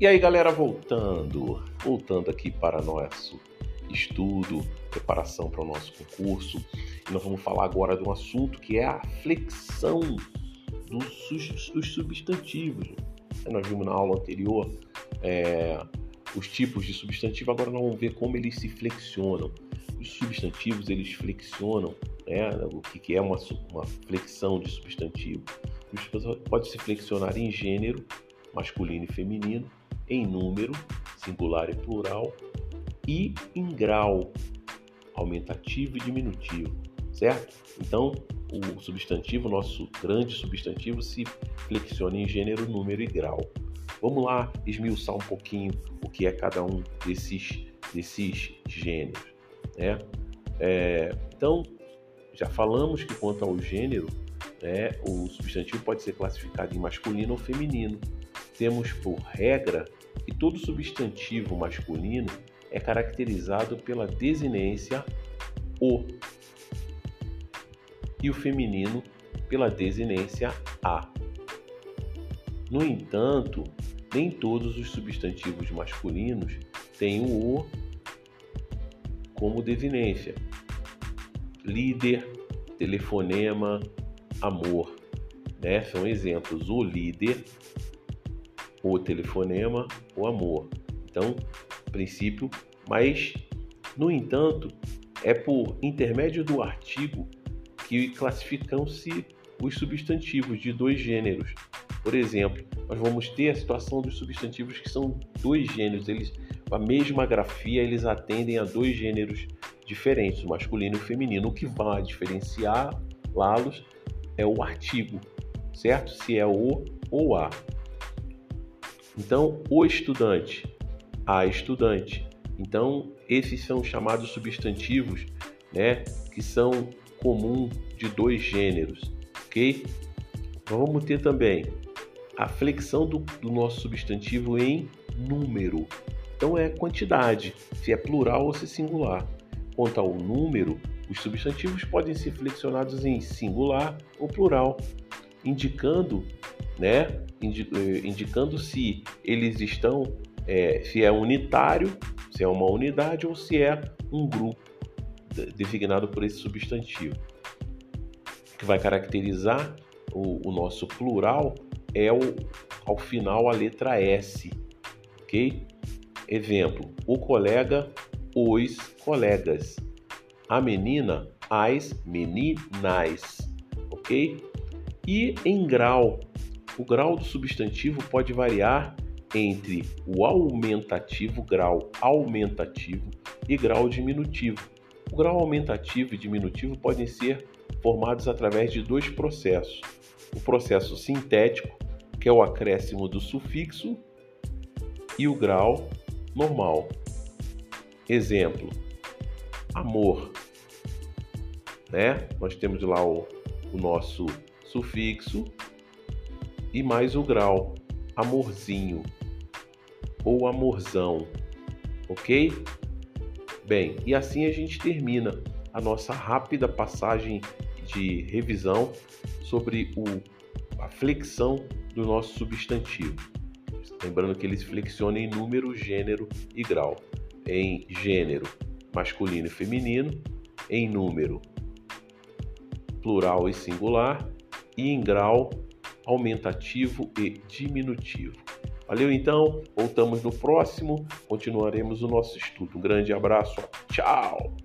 E aí, galera, voltando, voltando aqui para nosso estudo, preparação para o nosso concurso. E nós vamos falar agora de um assunto que é a flexão dos, dos substantivos. Nós vimos na aula anterior é, os tipos de substantivo, agora nós vamos ver como eles se flexionam. Os substantivos eles flexionam, né? o que é uma, uma flexão de substantivo? Pode se flexionar em gênero, masculino e feminino, em número, singular e plural, e em grau, aumentativo e diminutivo, certo? Então, o substantivo, nosso grande substantivo, se flexiona em gênero, número e grau. Vamos lá esmiuçar um pouquinho o que é cada um desses, desses gêneros. Né? É, então, já falamos que quanto ao gênero, né, o substantivo pode ser classificado em masculino ou feminino. Temos por regra que todo substantivo masculino é caracterizado pela desinência o e o feminino pela desinência a. No entanto, nem todos os substantivos masculinos têm o o como desinência. Líder, telefonema, amor, né? São exemplos. O líder o telefonema, o amor. Então, princípio, mas, no entanto, é por intermédio do artigo que classificam-se os substantivos de dois gêneros. Por exemplo, nós vamos ter a situação dos substantivos que são dois gêneros, eles a mesma grafia, eles atendem a dois gêneros diferentes, o masculino e o feminino. O que vai diferenciá-los é o artigo, certo? Se é o ou a. Então, o estudante, a estudante. Então, esses são chamados substantivos, né, que são comum de dois gêneros, ok? Vamos ter também a flexão do, do nosso substantivo em número. Então, é quantidade, se é plural ou se singular. Quanto ao número, os substantivos podem ser flexionados em singular ou plural, indicando né, eh, indicando se eles estão, é, se é unitário, se é uma unidade ou se é um grupo designado por esse substantivo. O que vai caracterizar o, o nosso plural é o, ao final a letra S, ok? Exemplo: o colega, os colegas, a menina, as meninas, ok? E em grau, o grau do substantivo pode variar entre o aumentativo, grau aumentativo e grau diminutivo. O grau aumentativo e diminutivo podem ser formados através de dois processos. O processo sintético, que é o acréscimo do sufixo, e o grau normal. Exemplo: amor. Né? Nós temos lá o, o nosso sufixo e mais o grau, amorzinho ou amorzão, ok? Bem, e assim a gente termina a nossa rápida passagem de revisão sobre o, a flexão do nosso substantivo. Lembrando que eles flexionam em número, gênero e grau. Em gênero, masculino e feminino, em número, plural e singular, e em grau, aumentativo e diminutivo. Valeu então, voltamos no próximo, continuaremos o nosso estudo. Um grande abraço, tchau!